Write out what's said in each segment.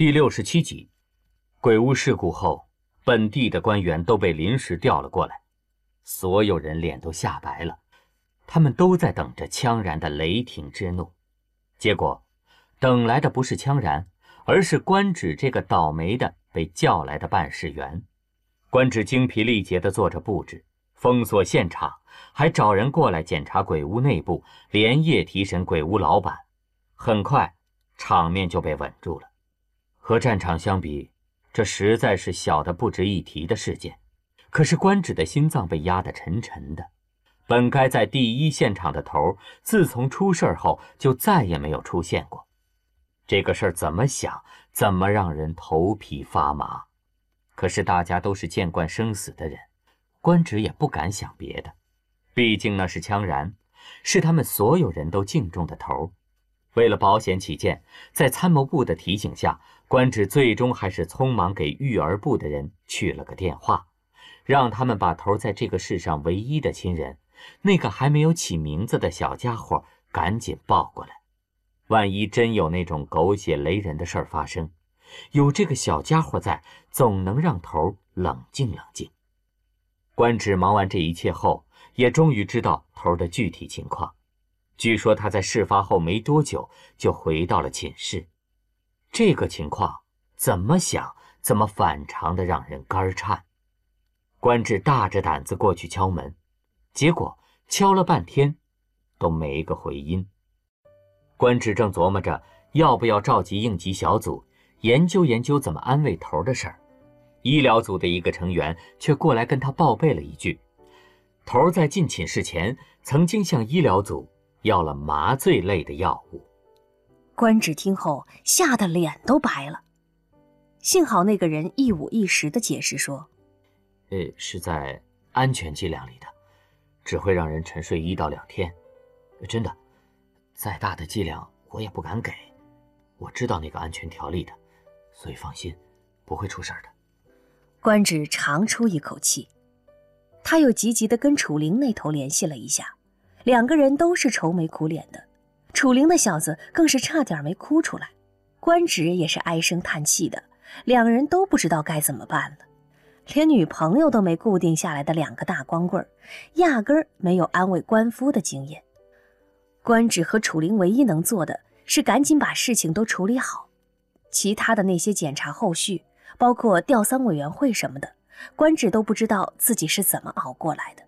第六十七集，鬼屋事故后，本地的官员都被临时调了过来，所有人脸都吓白了，他们都在等着羌然的雷霆之怒。结果，等来的不是羌然，而是官职这个倒霉的被叫来的办事员。官职精疲力竭地做着布置，封锁现场，还找人过来检查鬼屋内部，连夜提审鬼屋老板。很快，场面就被稳住了。和战场相比，这实在是小的不值一提的事件。可是官职的心脏被压得沉沉的，本该在第一现场的头，自从出事后就再也没有出现过。这个事儿怎么想，怎么让人头皮发麻。可是大家都是见惯生死的人，官职也不敢想别的。毕竟那是枪然，是他们所有人都敬重的头。为了保险起见，在参谋部的提醒下，官职最终还是匆忙给育儿部的人去了个电话，让他们把头在这个世上唯一的亲人，那个还没有起名字的小家伙赶紧抱过来。万一真有那种狗血雷人的事儿发生，有这个小家伙在，总能让头冷静冷静。官职忙完这一切后，也终于知道头的具体情况。据说他在事发后没多久就回到了寝室，这个情况怎么想怎么反常的让人肝颤。官职大着胆子过去敲门，结果敲了半天都没个回音。官职正琢磨着要不要召集应急小组研究研究怎么安慰头的事儿，医疗组的一个成员却过来跟他报备了一句：头在进寝室前曾经向医疗组。要了麻醉类的药物，官职听后吓得脸都白了。幸好那个人一五一十的解释说：“呃，是在安全剂量里的，只会让人沉睡一到两天。真的，再大的剂量我也不敢给。我知道那个安全条例的，所以放心，不会出事的。”官职长出一口气，他又急急的跟楚灵那头联系了一下。两个人都是愁眉苦脸的，楚灵的小子更是差点没哭出来，官职也是唉声叹气的，两人都不知道该怎么办了。连女朋友都没固定下来的两个大光棍，压根儿没有安慰官夫的经验。官职和楚灵唯一能做的是赶紧把事情都处理好，其他的那些检查后续，包括调丧委员会什么的，官职都不知道自己是怎么熬过来的。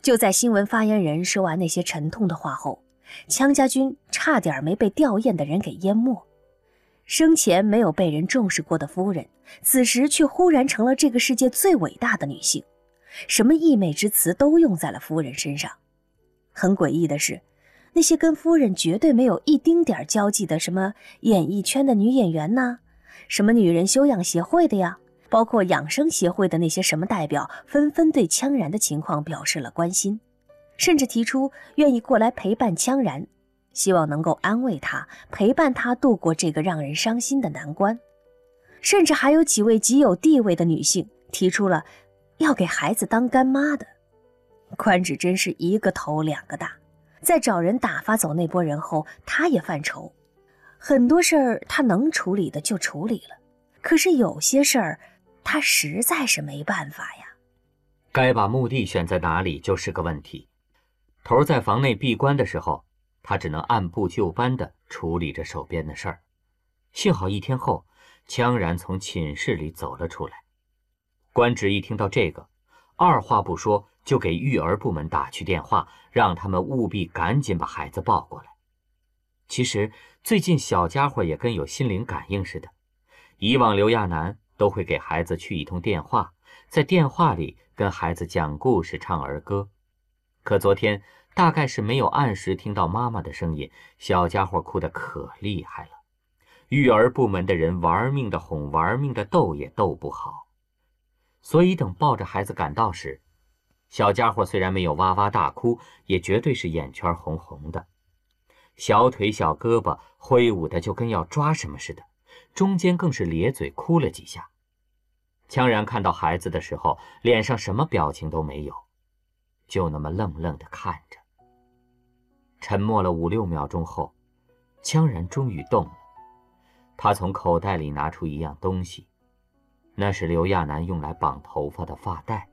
就在新闻发言人说完那些沉痛的话后，羌家军差点没被吊唁的人给淹没。生前没有被人重视过的夫人，此时却忽然成了这个世界最伟大的女性，什么溢美之词都用在了夫人身上。很诡异的是，那些跟夫人绝对没有一丁点交际的什么演艺圈的女演员呐，什么女人修养协会的呀。包括养生协会的那些什么代表，纷纷对羌然的情况表示了关心，甚至提出愿意过来陪伴羌然，希望能够安慰他，陪伴他度过这个让人伤心的难关。甚至还有几位极有地位的女性提出了要给孩子当干妈的。宽指真是一个头两个大，在找人打发走那波人后，他也犯愁，很多事儿他能处理的就处理了，可是有些事儿。他实在是没办法呀。该把墓地选在哪里就是个问题。头在房内闭关的时候，他只能按部就班地处理着手边的事儿。幸好一天后，羌然从寝室里走了出来。官职一听到这个，二话不说就给育儿部门打去电话，让他们务必赶紧把孩子抱过来。其实最近小家伙也跟有心灵感应似的，以往刘亚楠。都会给孩子去一通电话，在电话里跟孩子讲故事、唱儿歌。可昨天大概是没有按时听到妈妈的声音，小家伙哭得可厉害了。育儿部门的人玩命的哄，玩命的逗，也逗不好。所以等抱着孩子赶到时，小家伙虽然没有哇哇大哭，也绝对是眼圈红红的，小腿、小胳膊挥舞的就跟要抓什么似的。中间更是咧嘴哭了几下。羌然看到孩子的时候，脸上什么表情都没有，就那么愣愣地看着。沉默了五六秒钟后，羌然终于动了。他从口袋里拿出一样东西，那是刘亚楠用来绑头发的发带。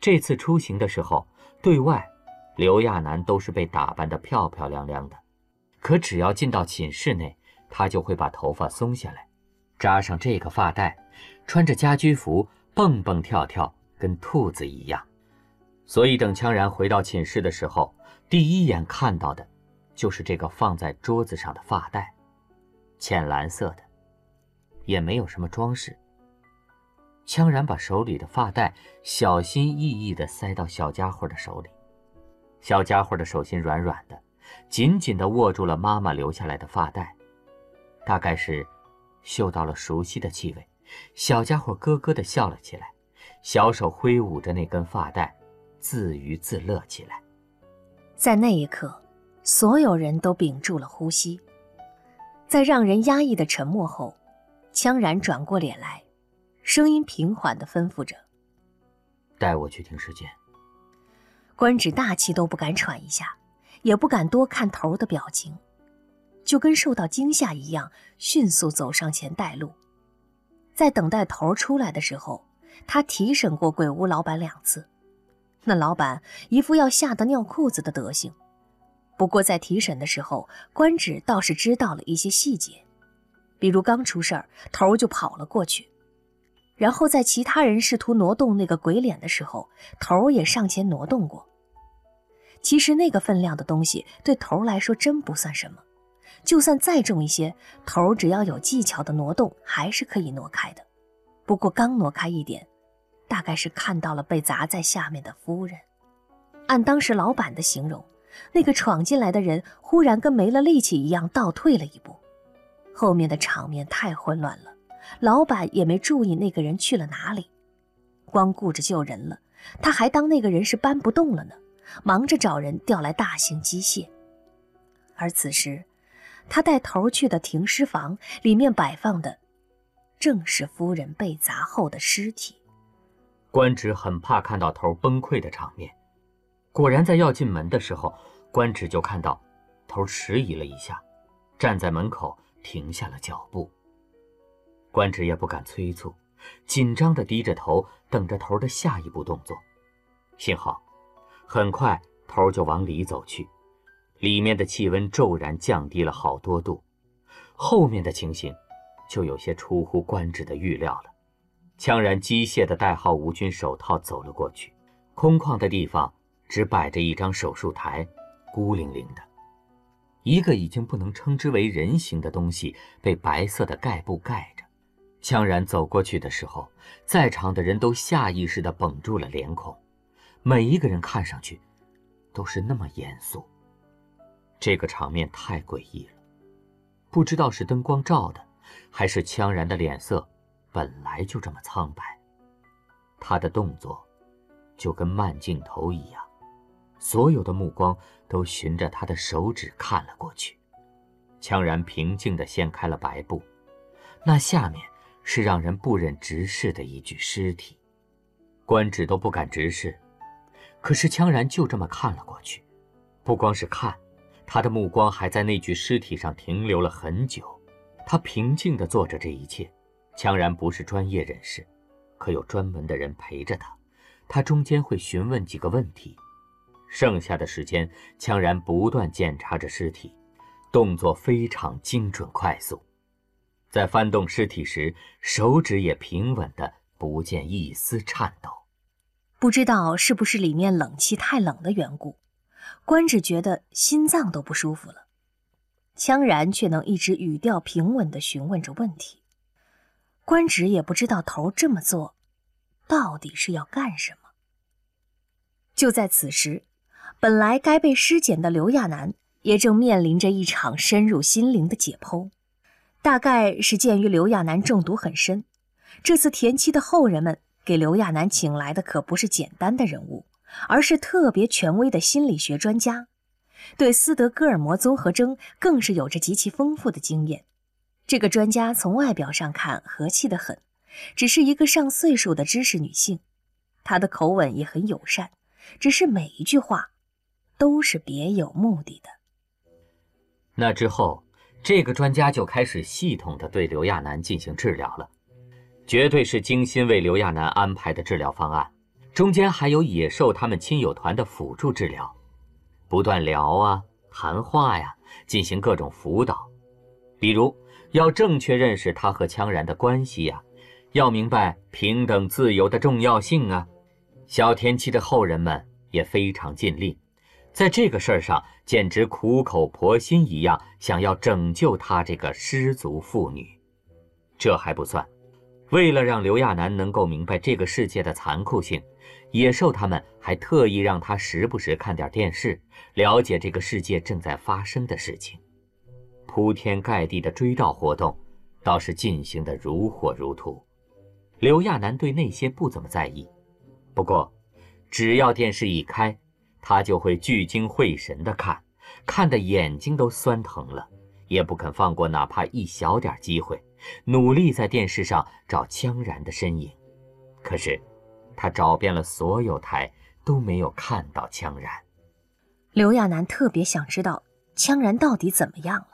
这次出行的时候，对外，刘亚楠都是被打扮得漂漂亮亮的，可只要进到寝室内，他就会把头发松下来，扎上这个发带，穿着家居服蹦蹦跳跳，跟兔子一样。所以等羌然回到寝室的时候，第一眼看到的，就是这个放在桌子上的发带，浅蓝色的，也没有什么装饰。羌然把手里的发带小心翼翼地塞到小家伙的手里，小家伙的手心软软的，紧紧地握住了妈妈留下来的发带，大概是嗅到了熟悉的气味，小家伙咯咯地笑了起来，小手挥舞着那根发带。自娱自乐起来。在那一刻，所有人都屏住了呼吸。在让人压抑的沉默后，羌然转过脸来，声音平缓地吩咐着：“带我去停尸间。”官职大气都不敢喘一下，也不敢多看头的表情，就跟受到惊吓一样，迅速走上前带路。在等待头出来的时候，他提审过鬼屋老板两次。那老板一副要吓得尿裤子的德行，不过在提审的时候，官职倒是知道了一些细节，比如刚出事儿，头就跑了过去，然后在其他人试图挪动那个鬼脸的时候，头也上前挪动过。其实那个分量的东西对头来说真不算什么，就算再重一些，头只要有技巧的挪动还是可以挪开的。不过刚挪开一点。大概是看到了被砸在下面的夫人。按当时老板的形容，那个闯进来的人忽然跟没了力气一样倒退了一步。后面的场面太混乱了，老板也没注意那个人去了哪里，光顾着救人了，他还当那个人是搬不动了呢，忙着找人调来大型机械。而此时，他带头去的停尸房里面摆放的，正是夫人被砸后的尸体。官职很怕看到头崩溃的场面，果然在要进门的时候，官职就看到头迟疑了一下，站在门口停下了脚步。官职也不敢催促，紧张地低着头等着头的下一步动作。幸好，很快头就往里走去，里面的气温骤然降低了好多度，后面的情形就有些出乎官职的预料了。羌然机械的戴好无菌手套走了过去，空旷的地方只摆着一张手术台，孤零零的，一个已经不能称之为人形的东西被白色的盖布盖着。羌然走过去的时候，在场的人都下意识地绷住了脸孔，每一个人看上去都是那么严肃。这个场面太诡异了，不知道是灯光照的，还是羌然的脸色。本来就这么苍白，他的动作就跟慢镜头一样，所有的目光都循着他的手指看了过去。羌然平静地掀开了白布，那下面是让人不忍直视的一具尸体，官职都不敢直视，可是羌然就这么看了过去。不光是看，他的目光还在那具尸体上停留了很久。他平静地做着这一切。羌然不是专业人士，可有专门的人陪着他。他中间会询问几个问题，剩下的时间，羌然不断检查着尸体，动作非常精准快速。在翻动尸体时，手指也平稳的，不见一丝颤抖。不知道是不是里面冷气太冷的缘故，官只觉得心脏都不舒服了。羌然却能一直语调平稳的询问着问题。官职也不知道头这么做，到底是要干什么。就在此时，本来该被尸检的刘亚楠也正面临着一场深入心灵的解剖。大概是鉴于刘亚楠中毒很深，这次田七的后人们给刘亚楠请来的可不是简单的人物，而是特别权威的心理学专家，对斯德哥尔摩综合征更是有着极其丰富的经验。这个专家从外表上看和气得很，只是一个上岁数的知识女性。她的口吻也很友善，只是每一句话都是别有目的的。那之后，这个专家就开始系统的对刘亚楠进行治疗了，绝对是精心为刘亚楠安排的治疗方案。中间还有野兽他们亲友团的辅助治疗，不断聊啊、谈话呀，进行各种辅导，比如要正确认识他和羌然的关系呀，要明白平等自由的重要性啊。小田七的后人们也非常尽力。在这个事儿上，简直苦口婆心一样，想要拯救他这个失足妇女。这还不算，为了让刘亚楠能够明白这个世界的残酷性，野兽他们还特意让他时不时看点电视，了解这个世界正在发生的事情。铺天盖地的追悼活动，倒是进行得如火如荼。刘亚楠对那些不怎么在意，不过，只要电视一开，他就会聚精会神地看，看得眼睛都酸疼了，也不肯放过哪怕一小点机会，努力在电视上找羌然的身影。可是，他找遍了所有台，都没有看到羌然。刘亚楠特别想知道羌然到底怎么样了，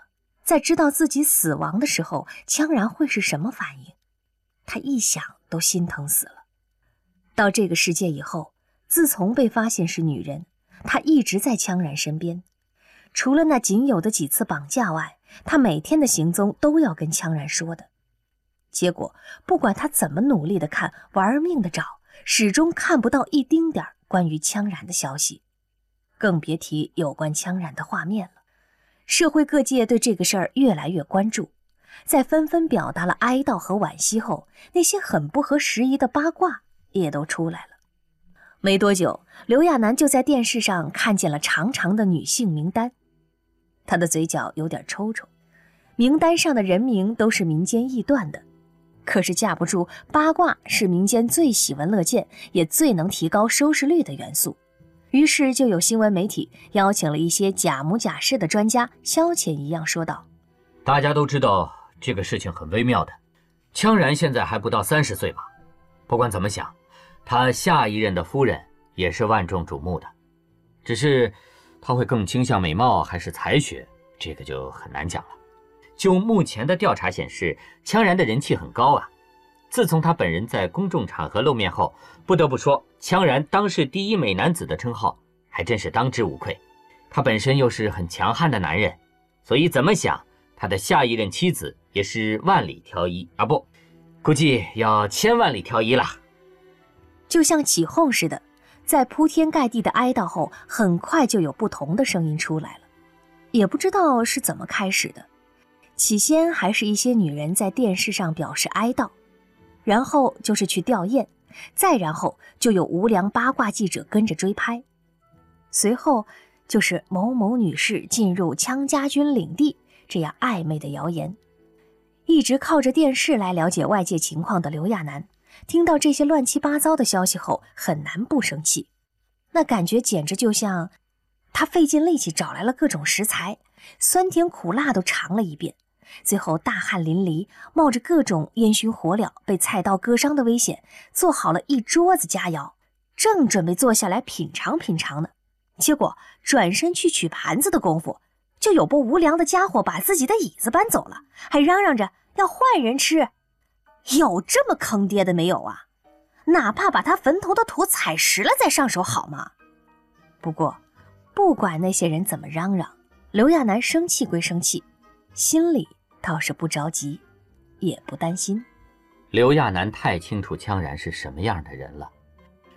在知道自己死亡的时候，羌然会是什么反应？他一想都心疼死了。到这个世界以后，自从被发现是女人。他一直在羌然身边，除了那仅有的几次绑架外，他每天的行踪都要跟羌然说的。结果，不管他怎么努力的看，玩命的找，始终看不到一丁点关于羌然的消息，更别提有关羌然的画面了。社会各界对这个事儿越来越关注，在纷纷表达了哀悼和惋惜后，那些很不合时宜的八卦也都出来了。没多久，刘亚楠就在电视上看见了长长的女性名单，他的嘴角有点抽抽。名单上的人名都是民间臆断的，可是架不住八卦是民间最喜闻乐见，也最能提高收视率的元素。于是就有新闻媒体邀请了一些假模假式的专家，消遣一样说道：“大家都知道这个事情很微妙的，羌然现在还不到三十岁吧？不管怎么想。”他下一任的夫人也是万众瞩目的，只是他会更倾向美貌还是才学，这个就很难讲了。就目前的调查显示，羌然的人气很高啊。自从他本人在公众场合露面后，不得不说，羌然当世第一美男子的称号还真是当之无愧。他本身又是很强悍的男人，所以怎么想，他的下一任妻子也是万里挑一啊，不，估计要千万里挑一了。就像起哄似的，在铺天盖地的哀悼后，很快就有不同的声音出来了。也不知道是怎么开始的，起先还是一些女人在电视上表示哀悼，然后就是去吊唁，再然后就有无良八卦记者跟着追拍，随后就是某某女士进入羌家军领地这样暧昧的谣言。一直靠着电视来了解外界情况的刘亚楠。听到这些乱七八糟的消息后，很难不生气。那感觉简直就像他费尽力气找来了各种食材，酸甜苦辣都尝了一遍，最后大汗淋漓，冒着各种烟熏火燎、被菜刀割伤的危险，做好了一桌子佳肴，正准备坐下来品尝品尝呢。结果转身去取盘子的功夫，就有波无良的家伙把自己的椅子搬走了，还嚷嚷着要换人吃。有这么坑爹的没有啊？哪怕把他坟头的土踩实了再上手好吗？不过，不管那些人怎么嚷嚷，刘亚楠生气归生气，心里倒是不着急，也不担心。刘亚楠太清楚羌然是什么样的人了，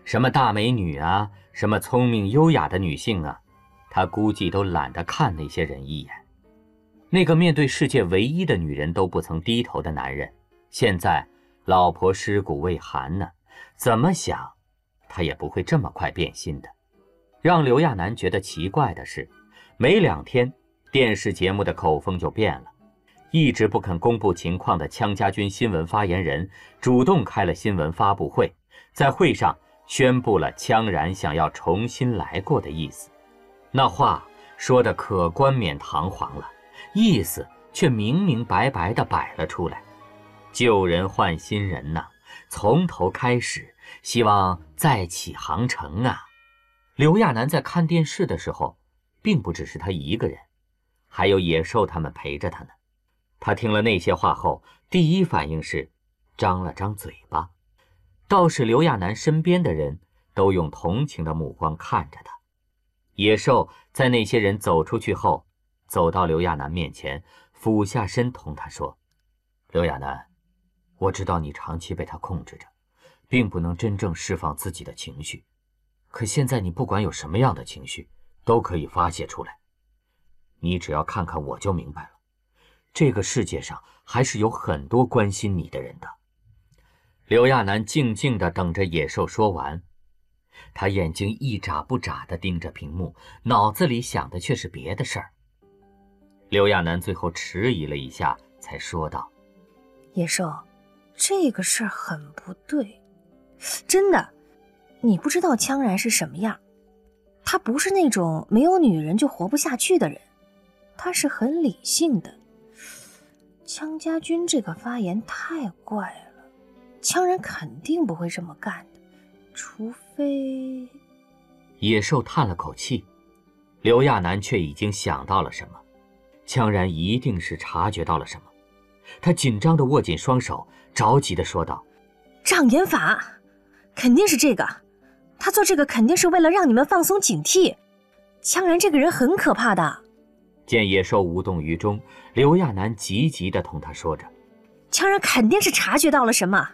什么大美女啊，什么聪明优雅的女性啊，他估计都懒得看那些人一眼。那个面对世界唯一的女人都不曾低头的男人。现在，老婆尸骨未寒呢，怎么想，他也不会这么快变心的。让刘亚楠觉得奇怪的是，没两天，电视节目的口风就变了。一直不肯公布情况的羌家军新闻发言人主动开了新闻发布会，在会上宣布了羌然想要重新来过的意思。那话说的可冠冕堂皇了，意思却明明白白的摆了出来。旧人换新人呐，从头开始，希望再起航程啊！刘亚楠在看电视的时候，并不只是他一个人，还有野兽他们陪着他呢。他听了那些话后，第一反应是张了张嘴巴。倒是刘亚楠身边的人都用同情的目光看着他。野兽在那些人走出去后，走到刘亚楠面前，俯下身同他说：“刘亚楠，我知道你长期被他控制着，并不能真正释放自己的情绪。可现在你不管有什么样的情绪，都可以发泄出来。你只要看看我就明白了，这个世界上还是有很多关心你的人的。”刘亚楠静静地等着野兽说完，他眼睛一眨不眨地盯着屏幕，脑子里想的却是别的事儿。刘亚楠最后迟疑了一下，才说道：“野兽，这个事儿很不对，真的，你不知道羌然是什么样，他不是那种没有女人就活不下去的人，他是很理性的。羌家军这个发言太怪了。”羌人肯定不会这么干的，除非……野兽叹了口气，刘亚楠却已经想到了什么，羌然一定是察觉到了什么，他紧张的握紧双手，着急的说道：“障眼法，肯定是这个，他做这个肯定是为了让你们放松警惕。羌然这个人很可怕的。”见野兽无动于衷，刘亚楠急急地同他说着：“强人肯定是察觉到了什么。”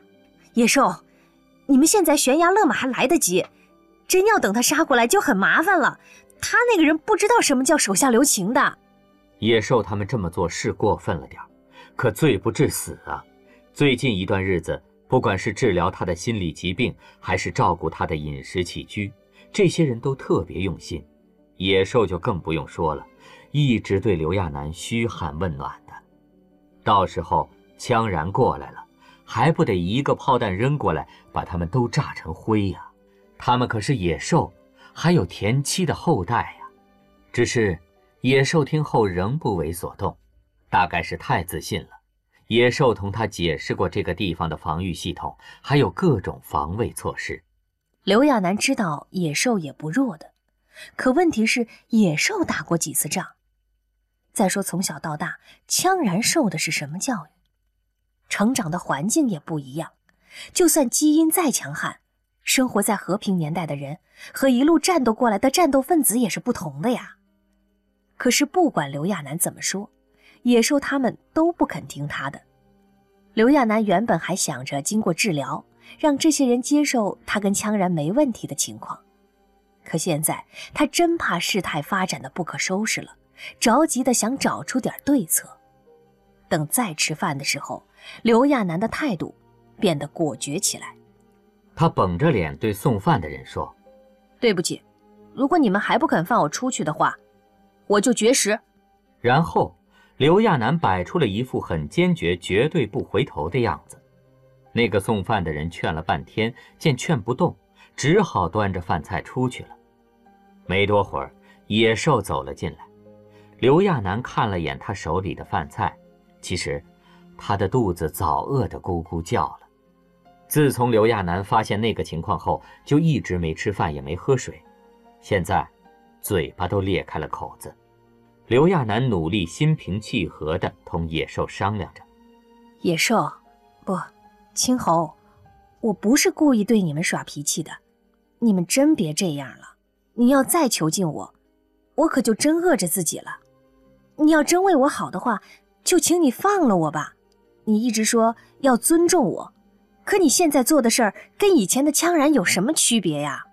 野兽，你们现在悬崖勒马还来得及，真要等他杀过来就很麻烦了。他那个人不知道什么叫手下留情的。野兽他们这么做是过分了点可罪不至死啊。最近一段日子，不管是治疗他的心理疾病，还是照顾他的饮食起居，这些人都特别用心。野兽就更不用说了，一直对刘亚楠嘘寒问暖的。到时候羌然过来了。还不得一个炮弹扔过来，把他们都炸成灰呀！他们可是野兽，还有田七的后代呀。只是野兽听后仍不为所动，大概是太自信了。野兽同他解释过这个地方的防御系统，还有各种防卫措施。刘亚楠知道野兽也不弱的，可问题是野兽打过几次仗？再说从小到大，羌然受的是什么教育？成长的环境也不一样，就算基因再强悍，生活在和平年代的人和一路战斗过来的战斗分子也是不同的呀。可是不管刘亚楠怎么说，野兽他们都不肯听他的。刘亚楠原本还想着经过治疗，让这些人接受他跟羌然没问题的情况，可现在他真怕事态发展的不可收拾了，着急的想找出点对策。等再吃饭的时候。刘亚楠的态度变得果决起来。他绷着脸对送饭的人说：“对不起，如果你们还不肯放我出去的话，我就绝食。”然后，刘亚楠摆出了一副很坚决、绝对不回头的样子。那个送饭的人劝了半天，见劝不动，只好端着饭菜出去了。没多会儿，野兽走了进来。刘亚楠看了眼他手里的饭菜，其实。他的肚子早饿得咕咕叫了。自从刘亚楠发现那个情况后，就一直没吃饭也没喝水，现在嘴巴都裂开了口子。刘亚楠努力心平气和地同野兽商量着：“野兽，不，青猴，我不是故意对你们耍脾气的，你们真别这样了。你要再囚禁我，我可就真饿着自己了。你要真为我好的话，就请你放了我吧。”你一直说要尊重我，可你现在做的事儿跟以前的羌然有什么区别呀？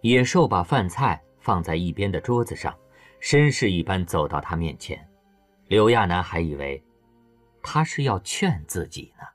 野兽把饭菜放在一边的桌子上，绅士一般走到他面前。刘亚楠还以为他是要劝自己呢。